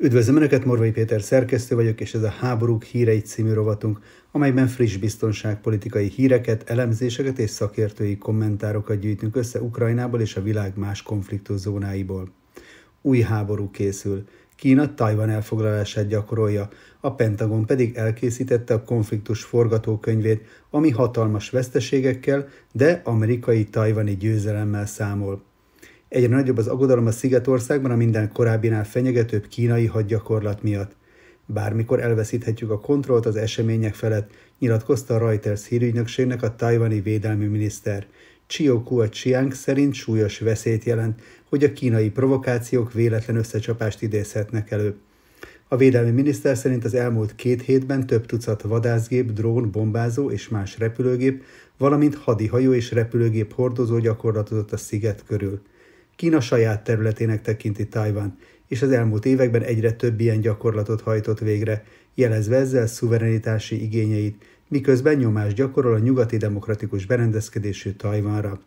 Üdvözlöm Önöket, Morvai Péter szerkesztő vagyok, és ez a Háborúk hírei című rovatunk, amelyben friss biztonságpolitikai híreket, elemzéseket és szakértői kommentárokat gyűjtünk össze Ukrajnából és a világ más konfliktus zónáiból. Új háború készül. Kína Tajvan elfoglalását gyakorolja, a Pentagon pedig elkészítette a konfliktus forgatókönyvét, ami hatalmas veszteségekkel, de amerikai tajvani győzelemmel számol. Egyre nagyobb az aggodalom a Szigetországban a minden korábbinál fenyegetőbb kínai hadgyakorlat miatt. Bármikor elveszíthetjük a kontrollt az események felett, nyilatkozta a Reuters hírügynökségnek a tajvani védelmi miniszter. Chiu Kua Chiang szerint súlyos veszélyt jelent, hogy a kínai provokációk véletlen összecsapást idézhetnek elő. A védelmi miniszter szerint az elmúlt két hétben több tucat vadászgép, drón, bombázó és más repülőgép, valamint hadihajó és repülőgép hordozó gyakorlatozott a sziget körül. Kína saját területének tekinti Tajvan, és az elmúlt években egyre több ilyen gyakorlatot hajtott végre, jelezve ezzel szuverenitási igényeit, miközben nyomást gyakorol a nyugati demokratikus berendezkedésű Tajvanra.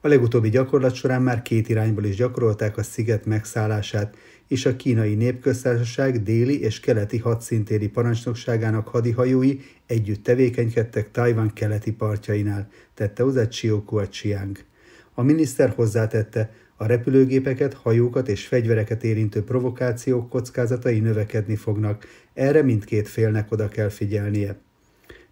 A legutóbbi gyakorlat során már két irányból is gyakorolták a sziget megszállását, és a kínai népköztársaság déli és keleti hadszintéri parancsnokságának hadihajói együtt tevékenykedtek Tajvan keleti partjainál, tette hozzá Chiokua Chiang. A miniszter hozzátette, a repülőgépeket, hajókat és fegyvereket érintő provokációk kockázatai növekedni fognak, erre mindkét félnek oda kell figyelnie.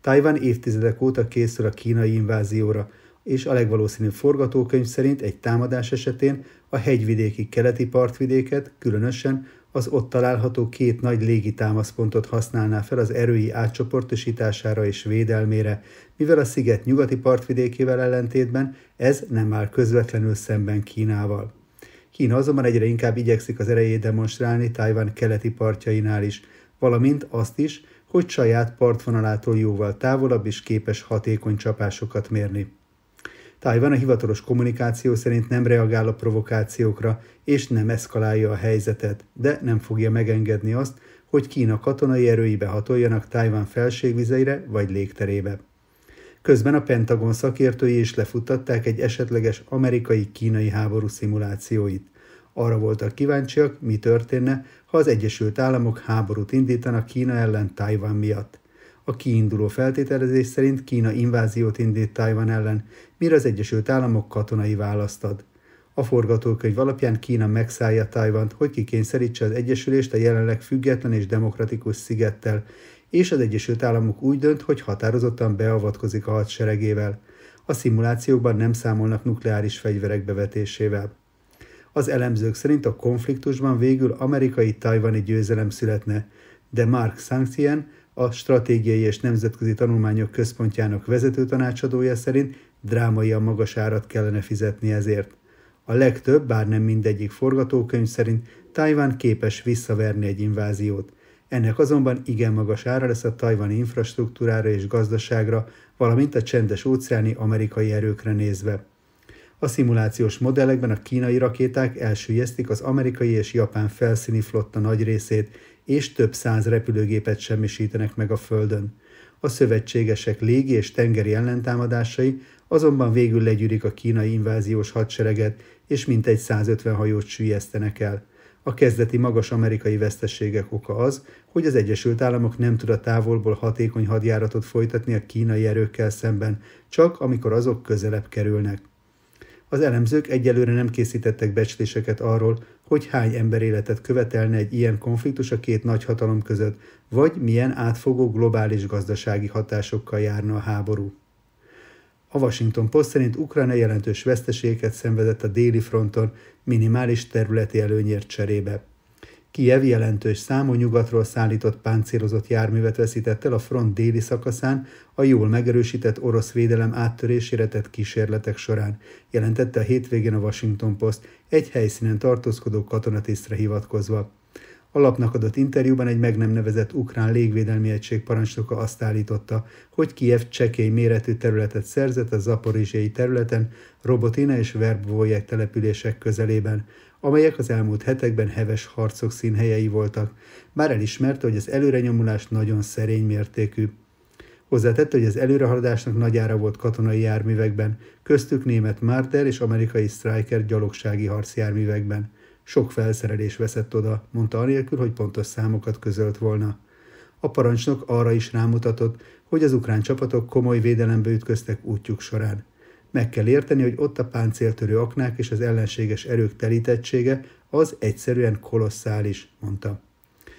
Tajvan évtizedek óta készül a kínai invázióra, és a legvalószínűbb forgatókönyv szerint egy támadás esetén a hegyvidéki keleti partvidéket, különösen az ott található két nagy légitámaszpontot használná fel az erői átcsoportosítására és védelmére, mivel a sziget nyugati partvidékével ellentétben ez nem áll közvetlenül szemben Kínával. Kína azonban egyre inkább igyekszik az erejét demonstrálni Tajvan keleti partjainál is, valamint azt is, hogy saját partvonalától jóval távolabb is képes hatékony csapásokat mérni. Tajvan a hivatalos kommunikáció szerint nem reagál a provokációkra, és nem eszkalálja a helyzetet, de nem fogja megengedni azt, hogy Kína katonai erői behatoljanak Tajvan felségvizeire vagy légterébe. Közben a Pentagon szakértői is lefuttatták egy esetleges amerikai-kínai háború szimulációit. Arra voltak kíváncsiak, mi történne, ha az Egyesült Államok háborút indítanak Kína ellen Tajvan miatt. A kiinduló feltételezés szerint Kína inváziót indít Tajvan ellen, mire az Egyesült Államok katonai választ ad. A forgatókönyv alapján Kína megszállja Tajvant, hogy kikényszerítse az Egyesülést a jelenleg független és demokratikus szigettel, és az Egyesült Államok úgy dönt, hogy határozottan beavatkozik a hadseregével. A szimulációkban nem számolnak nukleáris fegyverek bevetésével. Az elemzők szerint a konfliktusban végül amerikai-tajvani győzelem születne, de Mark Sanktien, a Stratégiai és Nemzetközi Tanulmányok Központjának vezető tanácsadója szerint drámai a magas árat kellene fizetni ezért. A legtöbb, bár nem mindegyik forgatókönyv szerint Tajván képes visszaverni egy inváziót. Ennek azonban igen magas ára lesz a tajvani infrastruktúrára és gazdaságra, valamint a csendes óceáni amerikai erőkre nézve. A szimulációs modellekben a kínai rakéták elsüllyesztik az amerikai és japán felszíni flotta nagy részét, és több száz repülőgépet semmisítenek meg a Földön. A szövetségesek légi és tengeri ellentámadásai azonban végül legyűrik a kínai inváziós hadsereget, és mintegy 150 hajót süllyesztenek el. A kezdeti magas amerikai veszteségek oka az, hogy az Egyesült Államok nem tud a távolból hatékony hadjáratot folytatni a kínai erőkkel szemben, csak amikor azok közelebb kerülnek. Az elemzők egyelőre nem készítettek becsléseket arról, hogy hány emberéletet követelne egy ilyen konfliktus a két nagyhatalom között, vagy milyen átfogó globális gazdasági hatásokkal járna a háború. A Washington Post szerint Ukrajna jelentős veszteségeket szenvedett a déli fronton minimális területi előnyért cserébe. Kiev jelentős számú nyugatról szállított páncélozott járművet veszített el a front déli szakaszán a jól megerősített orosz védelem áttörésére tett kísérletek során, jelentette a hétvégén a Washington Post egy helyszínen tartózkodó katonatisztre hivatkozva. A lapnak adott interjúban egy meg nem nevezett ukrán légvédelmi egység parancsnoka azt állította, hogy Kiev csekély méretű területet szerzett a zaporizsiai területen, Robotina és Verbvojek települések közelében, amelyek az elmúlt hetekben heves harcok színhelyei voltak, bár elismerte, hogy az előrenyomulás nagyon szerény mértékű. Hozzátette, hogy az előrehaladásnak nagy ára volt katonai járművekben, köztük német Marder és amerikai Striker gyalogsági harcjárművekben. Sok felszerelés veszett oda, mondta anélkül, hogy pontos számokat közölt volna. A parancsnok arra is rámutatott, hogy az ukrán csapatok komoly védelembe ütköztek útjuk során. Meg kell érteni, hogy ott a páncéltörő aknák és az ellenséges erők telítettsége az egyszerűen kolosszális, mondta.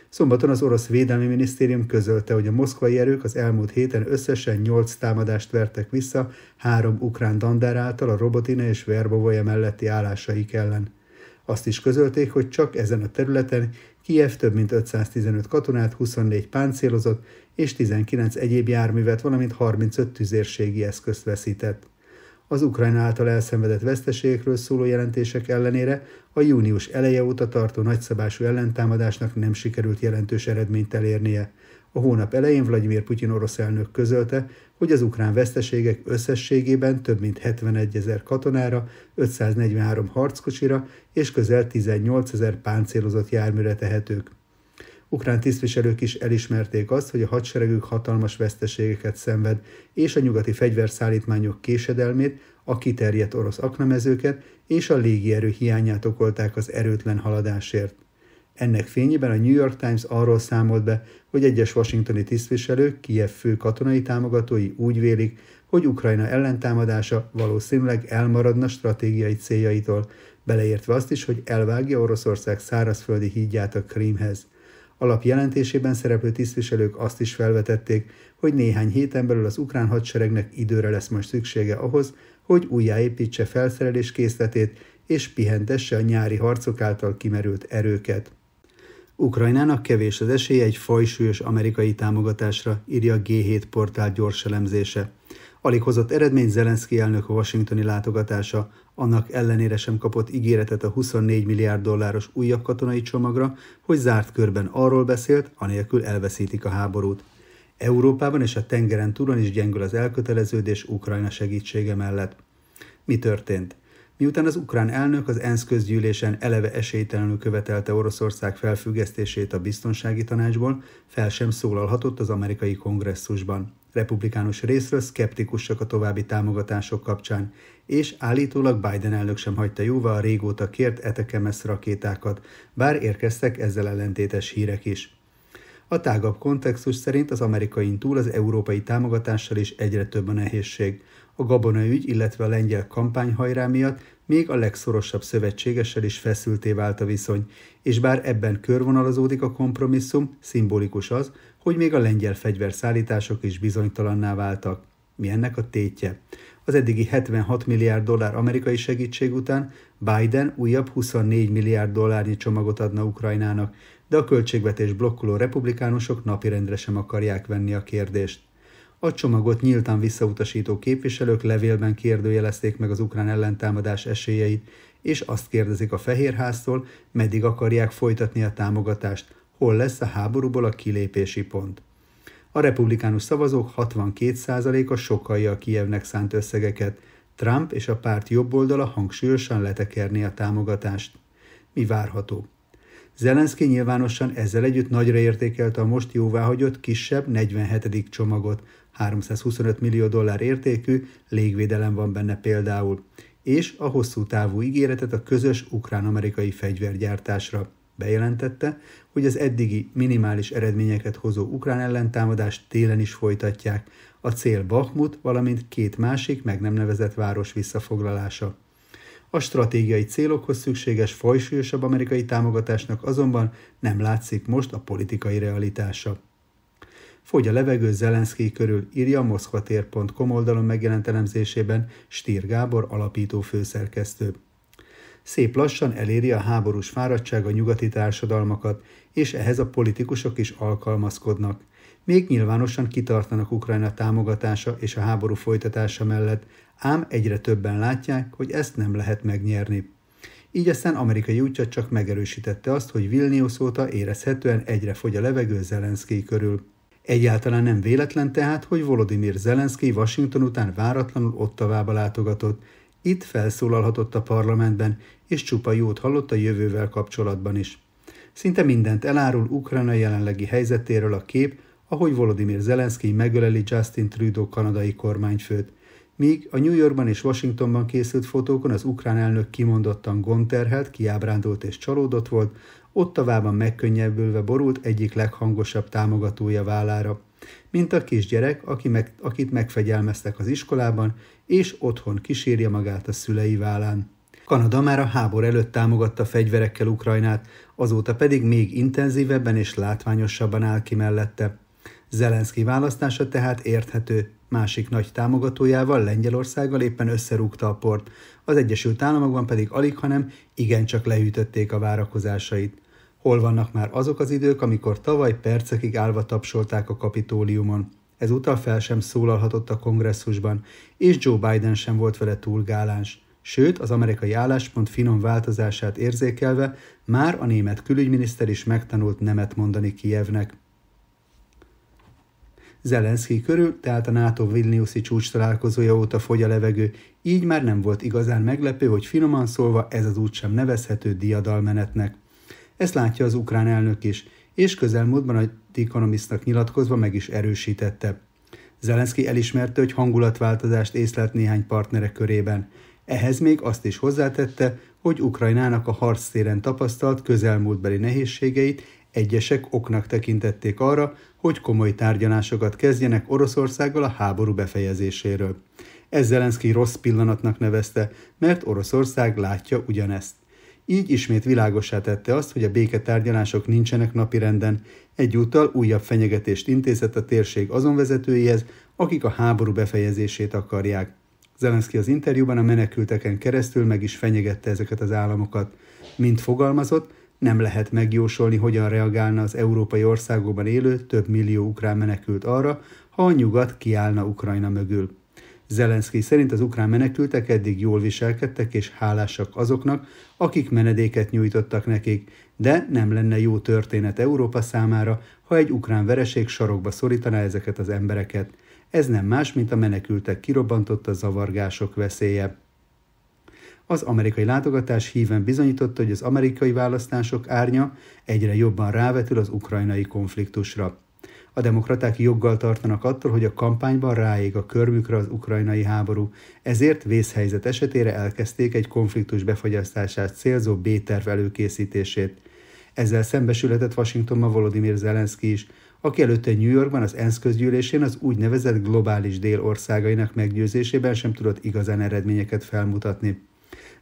Szombaton az orosz védelmi minisztérium közölte, hogy a moszkvai erők az elmúlt héten összesen nyolc támadást vertek vissza három ukrán dandár által a Robotina és Verbovoja melletti állásaik ellen. Azt is közölték, hogy csak ezen a területen Kiev több mint 515 katonát, 24 páncélozott és 19 egyéb járművet, valamint 35 tüzérségi eszközt veszített. Az Ukrajna által elszenvedett veszteségekről szóló jelentések ellenére a június eleje óta tartó nagyszabású ellentámadásnak nem sikerült jelentős eredményt elérnie. A hónap elején Vladimir Putyin orosz elnök közölte, hogy az ukrán veszteségek összességében több mint 71 ezer katonára, 543 harckocsira és közel 18 ezer páncélozott járműre tehetők. Ukrán tisztviselők is elismerték azt, hogy a hadseregük hatalmas veszteségeket szenved, és a nyugati fegyverszállítmányok késedelmét, a kiterjedt orosz aknamezőket és a légierő hiányát okolták az erőtlen haladásért. Ennek fényében a New York Times arról számolt be, hogy egyes washingtoni tisztviselők, Kiev fő katonai támogatói úgy vélik, hogy Ukrajna ellentámadása valószínűleg elmaradna stratégiai céljaitól, beleértve azt is, hogy elvágja Oroszország szárazföldi hídját a Krímhez. Alapjelentésében szereplő tisztviselők azt is felvetették, hogy néhány héten belül az ukrán hadseregnek időre lesz most szüksége ahhoz, hogy újjáépítse felszerelés készletét és pihentesse a nyári harcok által kimerült erőket. Ukrajnának kevés az esélye egy fajsúlyos amerikai támogatásra, írja a G7 portál gyors elemzése. Alig hozott eredmény Zelenszky elnök washingtoni látogatása, annak ellenére sem kapott ígéretet a 24 milliárd dolláros újabb katonai csomagra, hogy zárt körben arról beszélt, anélkül elveszítik a háborút. Európában és a tengeren túlon is gyengül az elköteleződés Ukrajna segítsége mellett. Mi történt? Miután az ukrán elnök az ENSZ közgyűlésen eleve esélytelenül követelte Oroszország felfüggesztését a biztonsági tanácsból, fel sem szólalhatott az amerikai kongresszusban. Republikánus részről szkeptikusak a további támogatások kapcsán, és állítólag Biden elnök sem hagyta jóvá a régóta kért Etekemes rakétákat, bár érkeztek ezzel ellentétes hírek is. A tágabb kontextus szerint az amerikai túl az európai támogatással is egyre több a nehézség. A gabonaügy, illetve a lengyel kampányhajrá miatt még a legszorosabb szövetségessel is feszülté vált a viszony, és bár ebben körvonalazódik a kompromisszum, szimbolikus az, hogy még a lengyel fegyverszállítások is bizonytalanná váltak. Mi ennek a tétje? Az eddigi 76 milliárd dollár amerikai segítség után Biden újabb 24 milliárd dollárnyi csomagot adna Ukrajnának, de a költségvetés blokkoló republikánusok napirendre sem akarják venni a kérdést. A csomagot nyíltan visszautasító képviselők levélben kérdőjelezték meg az ukrán ellentámadás esélyeit, és azt kérdezik a Fehérháztól, meddig akarják folytatni a támogatást, hol lesz a háborúból a kilépési pont. A republikánus szavazók 62%-a sokalja a Kievnek szánt összegeket, Trump és a párt jobboldala hangsúlyosan letekerni a támogatást. Mi várható? Zelenszky nyilvánosan ezzel együtt nagyra értékelte a most jóváhagyott kisebb 47. csomagot, 325 millió dollár értékű légvédelem van benne például, és a hosszú távú ígéretet a közös ukrán-amerikai fegyvergyártásra. Bejelentette, hogy az eddigi minimális eredményeket hozó ukrán ellentámadást télen is folytatják, a cél Bakhmut, valamint két másik meg nem nevezett város visszafoglalása. A stratégiai célokhoz szükséges fajsúlyosabb amerikai támogatásnak azonban nem látszik most a politikai realitása. Fogy a levegő Zelenszky körül, írja a moszkvatér.com oldalon megjelent elemzésében Stír Gábor alapító főszerkesztő. Szép lassan eléri a háborús fáradtság a nyugati társadalmakat, és ehhez a politikusok is alkalmazkodnak. Még nyilvánosan kitartanak Ukrajna támogatása és a háború folytatása mellett, ám egyre többen látják, hogy ezt nem lehet megnyerni. Így aztán amerikai útja csak megerősítette azt, hogy Vilnius óta érezhetően egyre fogy a levegő Zelenszky körül. Egyáltalán nem véletlen tehát, hogy Volodymyr Zelenszky Washington után váratlanul Ottavába látogatott. Itt felszólalhatott a parlamentben, és csupa jót hallott a jövővel kapcsolatban is. Szinte mindent elárul Ukrajna jelenlegi helyzetéről a kép, ahogy Volodymyr Zelenszky megöleli Justin Trudeau kanadai kormányfőt. míg a New Yorkban és Washingtonban készült fotókon az ukrán elnök kimondottan gonterhelt, kiábrándult és csalódott volt, Ottavában megkönnyebbülve borult egyik leghangosabb támogatója vállára, mint a kisgyerek, aki meg, akit megfegyelmeztek az iskolában, és otthon kísérje magát a szülei vállán. Kanada már a háború előtt támogatta fegyverekkel Ukrajnát, azóta pedig még intenzívebben és látványosabban áll ki mellette. Zelenszky választása tehát érthető, másik nagy támogatójával, Lengyelországgal éppen összerúgta a port, az Egyesült Államokban pedig alig, hanem igencsak lehűtötték a várakozásait. Hol vannak már azok az idők, amikor tavaly percekig állva tapsolták a kapitóliumon. Ezúttal fel sem szólalhatott a kongresszusban, és Joe Biden sem volt vele túl gáláns. Sőt, az amerikai álláspont finom változását érzékelve már a német külügyminiszter is megtanult nemet mondani Kijevnek. Zelenszky körül, tehát a NATO Vilniuszi csúcs találkozója óta fogy a levegő, így már nem volt igazán meglepő, hogy finoman szólva ez az úgysem nevezhető diadalmenetnek. Ezt látja az ukrán elnök is, és közelmúltban a The Economistnak nyilatkozva meg is erősítette. Zelenszky elismerte, hogy hangulatváltozást észlelt néhány partnere körében. Ehhez még azt is hozzátette, hogy Ukrajnának a harctéren tapasztalt közelmúltbeli nehézségeit egyesek oknak tekintették arra, hogy komoly tárgyalásokat kezdjenek Oroszországgal a háború befejezéséről. Ez Zelenszky rossz pillanatnak nevezte, mert Oroszország látja ugyanezt. Így ismét világosá tette azt, hogy a béketárgyalások nincsenek napirenden, egyúttal újabb fenyegetést intézett a térség azon vezetőihez, akik a háború befejezését akarják. Zelenszky az interjúban a menekülteken keresztül meg is fenyegette ezeket az államokat. Mint fogalmazott, nem lehet megjósolni, hogyan reagálna az európai országokban élő több millió ukrán menekült arra, ha a nyugat kiállna Ukrajna mögül. Zelenszky szerint az ukrán menekültek eddig jól viselkedtek és hálásak azoknak, akik menedéket nyújtottak nekik, de nem lenne jó történet Európa számára, ha egy ukrán vereség sarokba szorítaná ezeket az embereket. Ez nem más, mint a menekültek kirobbantotta zavargások veszélye. Az amerikai látogatás híven bizonyította, hogy az amerikai választások árnya egyre jobban rávetül az ukrajnai konfliktusra. A demokraták joggal tartanak attól, hogy a kampányban ráég a körmükre az ukrajnai háború, ezért vészhelyzet esetére elkezdték egy konfliktus befagyasztását célzó B-terv előkészítését. Ezzel szembesülhetett Washingtonban Volodymyr Zelenszky is, aki előtte New Yorkban az ENSZ közgyűlésén az úgynevezett globális dél országainak meggyőzésében sem tudott igazán eredményeket felmutatni.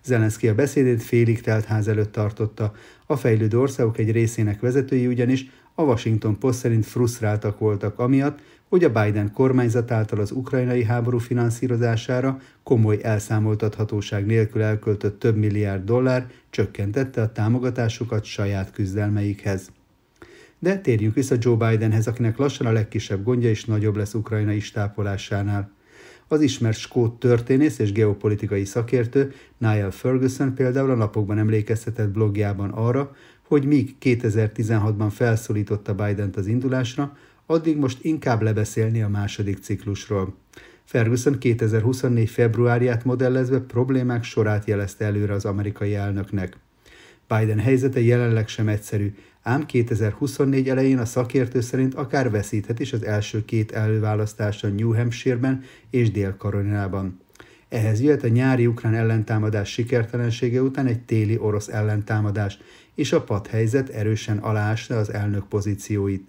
Zelenszky a beszédét félig telt ház előtt tartotta, a fejlődő országok egy részének vezetői ugyanis a Washington Post szerint frusztráltak voltak amiatt, hogy a Biden kormányzat által az ukrajnai háború finanszírozására komoly elszámoltathatóság nélkül elköltött több milliárd dollár csökkentette a támogatásukat saját küzdelmeikhez. De térjünk vissza Joe Bidenhez, akinek lassan a legkisebb gondja is nagyobb lesz Ukrajna istápolásánál. Az ismert skót történész és geopolitikai szakértő Niall Ferguson például a napokban emlékeztetett blogjában arra, hogy míg 2016-ban felszólította Bident az indulásra, addig most inkább lebeszélni a második ciklusról. Ferguson 2024. februárját modellezve problémák sorát jelezte előre az amerikai elnöknek. Biden helyzete jelenleg sem egyszerű, ám 2024 elején a szakértő szerint akár veszíthet is az első két előválasztáson New Hampshire-ben és Dél-Karolinában. Ehhez jött a nyári ukrán ellentámadás sikertelensége után egy téli orosz ellentámadás, és a padhelyzet erősen aláásna az elnök pozícióit.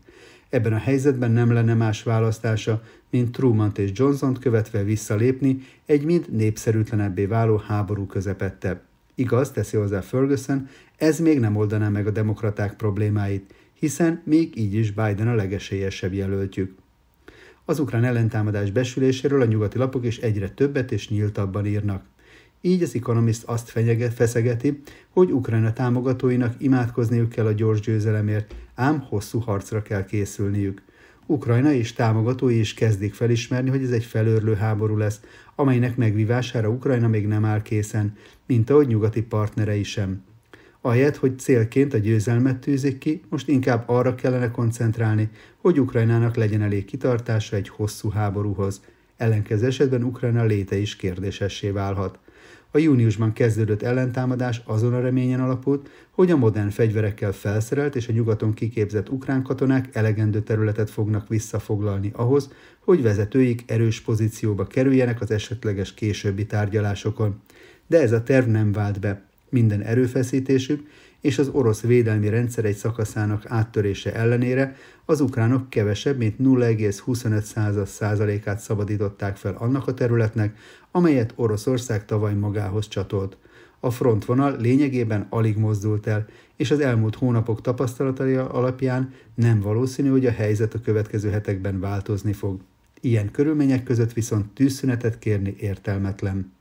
Ebben a helyzetben nem lenne más választása, mint truman és johnson követve visszalépni egy mind népszerűtlenebbé váló háború közepette. Igaz, teszi hozzá Ferguson, ez még nem oldaná meg a demokraták problémáit, hiszen még így is Biden a legesélyesebb jelöltjük. Az ukrán ellentámadás besüléséről a nyugati lapok is egyre többet és nyíltabban írnak. Így az Economist azt fenyeget, feszegeti, hogy Ukrajna támogatóinak imádkozniuk kell a gyors győzelemért, ám hosszú harcra kell készülniük. Ukrajna és támogatói is kezdik felismerni, hogy ez egy felőrlő háború lesz, amelynek megvívására Ukrajna még nem áll készen, mint ahogy nyugati partnerei sem. Ahelyett, hogy célként a győzelmet tűzik ki, most inkább arra kellene koncentrálni, hogy Ukrajnának legyen elég kitartása egy hosszú háborúhoz. Ellenkező esetben Ukrajna léte is kérdésessé válhat. A júniusban kezdődött ellentámadás azon a reményen alapult, hogy a modern fegyverekkel felszerelt és a nyugaton kiképzett ukrán katonák elegendő területet fognak visszafoglalni ahhoz, hogy vezetőik erős pozícióba kerüljenek az esetleges későbbi tárgyalásokon. De ez a terv nem vált be. Minden erőfeszítésük és az orosz védelmi rendszer egy szakaszának áttörése ellenére az ukránok kevesebb, mint 0,25%-át szabadították fel annak a területnek, amelyet Oroszország tavaly magához csatolt. A frontvonal lényegében alig mozdult el, és az elmúlt hónapok tapasztalatai alapján nem valószínű, hogy a helyzet a következő hetekben változni fog. Ilyen körülmények között viszont tűzszünetet kérni értelmetlen.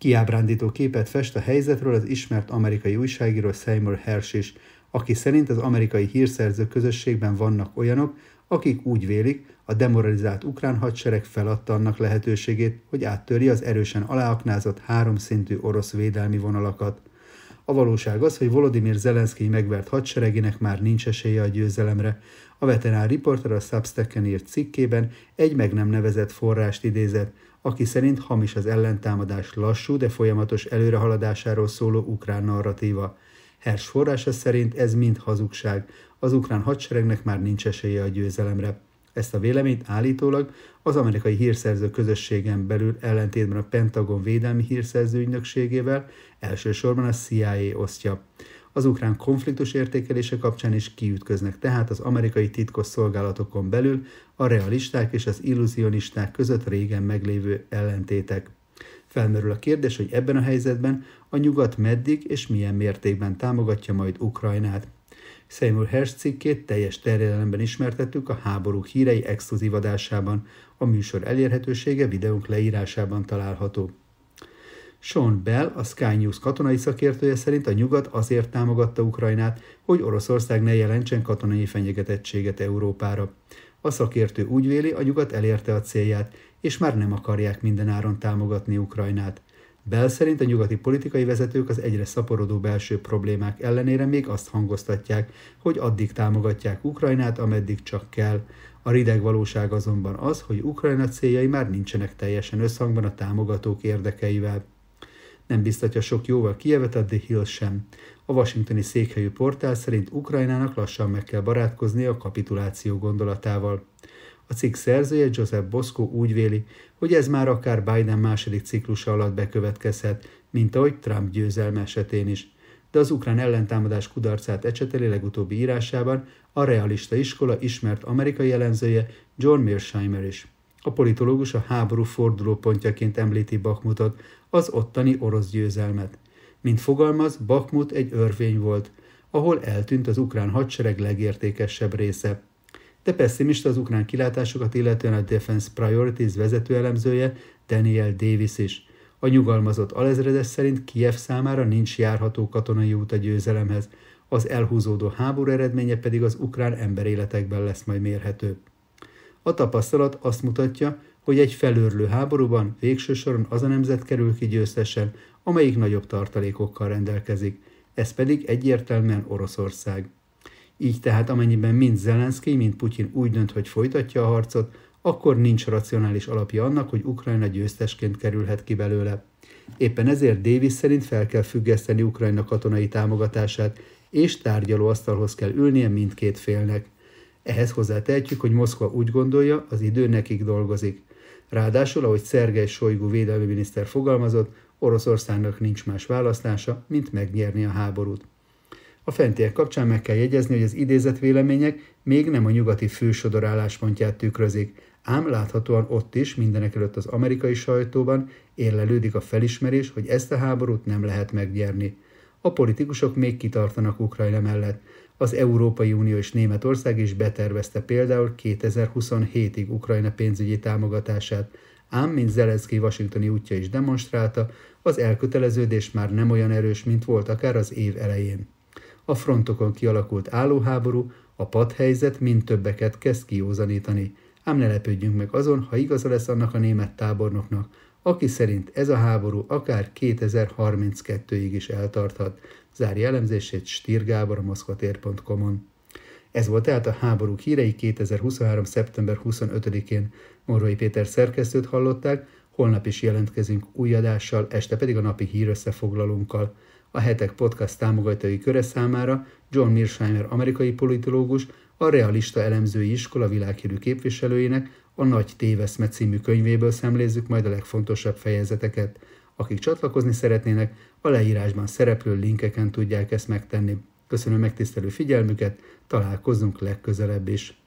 Kiábrándító képet fest a helyzetről az ismert amerikai újságíró Seymour Hersh is, aki szerint az amerikai hírszerző közösségben vannak olyanok, akik úgy vélik, a demoralizált ukrán hadsereg feladta annak lehetőségét, hogy áttöri az erősen aláaknázott háromszintű orosz védelmi vonalakat. A valóság az, hogy Volodymyr Zelenszky megvert hadseregének már nincs esélye a győzelemre. A veterán riporter a Substacken írt cikkében egy meg nem nevezett forrást idézett, aki szerint hamis az ellentámadás lassú, de folyamatos előrehaladásáról szóló ukrán narratíva. Hers forrása szerint ez mind hazugság, az ukrán hadseregnek már nincs esélye a győzelemre. Ezt a véleményt állítólag az amerikai hírszerző közösségen belül ellentétben a Pentagon védelmi hírszerző ügynökségével elsősorban a CIA osztja. Az ukrán konfliktus értékelése kapcsán is kiütköznek tehát az amerikai titkos szolgálatokon belül a realisták és az illuzionisták között régen meglévő ellentétek. Felmerül a kérdés, hogy ebben a helyzetben a nyugat meddig és milyen mértékben támogatja majd Ukrajnát. Seymour Hersh cikkét teljes terjedelemben ismertettük a háborúk hírei exkluzív adásában, a műsor elérhetősége videónk leírásában található. Sean Bell, a Sky News katonai szakértője szerint a nyugat azért támogatta Ukrajnát, hogy Oroszország ne jelentsen katonai fenyegetettséget Európára. A szakértő úgy véli, a nyugat elérte a célját, és már nem akarják mindenáron támogatni Ukrajnát. Bell szerint a nyugati politikai vezetők az egyre szaporodó belső problémák ellenére még azt hangoztatják, hogy addig támogatják Ukrajnát, ameddig csak kell. A rideg valóság azonban az, hogy Ukrajna céljai már nincsenek teljesen összhangban a támogatók érdekeivel. Nem biztatja sok jóval Kievet a The Hill sem. A washingtoni székhelyű portál szerint Ukrajnának lassan meg kell barátkozni a kapituláció gondolatával. A cikk szerzője Joseph Bosco úgy véli, hogy ez már akár Biden második ciklusa alatt bekövetkezhet, mint ahogy Trump győzelme esetén is. De az ukrán ellentámadás kudarcát ecseteli legutóbbi írásában a realista iskola ismert amerikai elemzője John Mearsheimer is. A politológus a háború fordulópontjaként említi Bakmutot, az ottani orosz győzelmet. Mint fogalmaz, Bakmut egy örvény volt, ahol eltűnt az ukrán hadsereg legértékesebb része. De pessimista az ukrán kilátásokat illetően a Defense Priorities vezetőelemzője Daniel Davis is. A nyugalmazott alezredes szerint Kiev számára nincs járható katonai út a győzelemhez, az elhúzódó háború eredménye pedig az ukrán emberéletekben lesz majd mérhető. A tapasztalat azt mutatja, hogy egy felőrlő háborúban végső soron az a nemzet kerül ki győztesen, amelyik nagyobb tartalékokkal rendelkezik, ez pedig egyértelműen Oroszország. Így tehát amennyiben mind Zelenszky, mind Putyin úgy dönt, hogy folytatja a harcot, akkor nincs racionális alapja annak, hogy Ukrajna győztesként kerülhet ki belőle. Éppen ezért Davis szerint fel kell függeszteni Ukrajna katonai támogatását, és tárgyalóasztalhoz kell ülnie mindkét félnek. Ehhez hozzátehetjük, hogy Moszkva úgy gondolja, az idő nekik dolgozik. Ráadásul, ahogy Szergej Sojgu védelmi miniszter fogalmazott, Oroszországnak nincs más választása, mint megnyerni a háborút. A fentiek kapcsán meg kell jegyezni, hogy az idézett vélemények még nem a nyugati fősodor álláspontját tükrözik, ám láthatóan ott is, mindenek előtt az amerikai sajtóban érlelődik a felismerés, hogy ezt a háborút nem lehet megnyerni. A politikusok még kitartanak Ukrajna mellett. Az Európai Unió és Németország is betervezte például 2027-ig Ukrajna pénzügyi támogatását, ám, mint Zelenszky washingtoni útja is demonstrálta, az elköteleződés már nem olyan erős, mint volt akár az év elején. A frontokon kialakult állóháború, a padhelyzet mind többeket kezd kiózanítani, ám ne lepődjünk meg azon, ha igaza lesz annak a német tábornoknak, aki szerint ez a háború akár 2032-ig is eltarthat, zárja elemzését Stír Gábor a moszkvatér.com-on. Ez volt tehát a háború hírei 2023. szeptember 25-én. Morvai Péter szerkesztőt hallották, holnap is jelentkezünk új adással, este pedig a napi hírösszefoglalónkkal. A hetek podcast támogatói köre számára John Mearsheimer amerikai politológus, a Realista Elemzői Iskola világhírű képviselőjének a Nagy Téveszme című könyvéből szemlézzük majd a legfontosabb fejezeteket. Akik csatlakozni szeretnének, a leírásban szereplő linkeken tudják ezt megtenni. Köszönöm megtisztelő figyelmüket, találkozunk legközelebb is.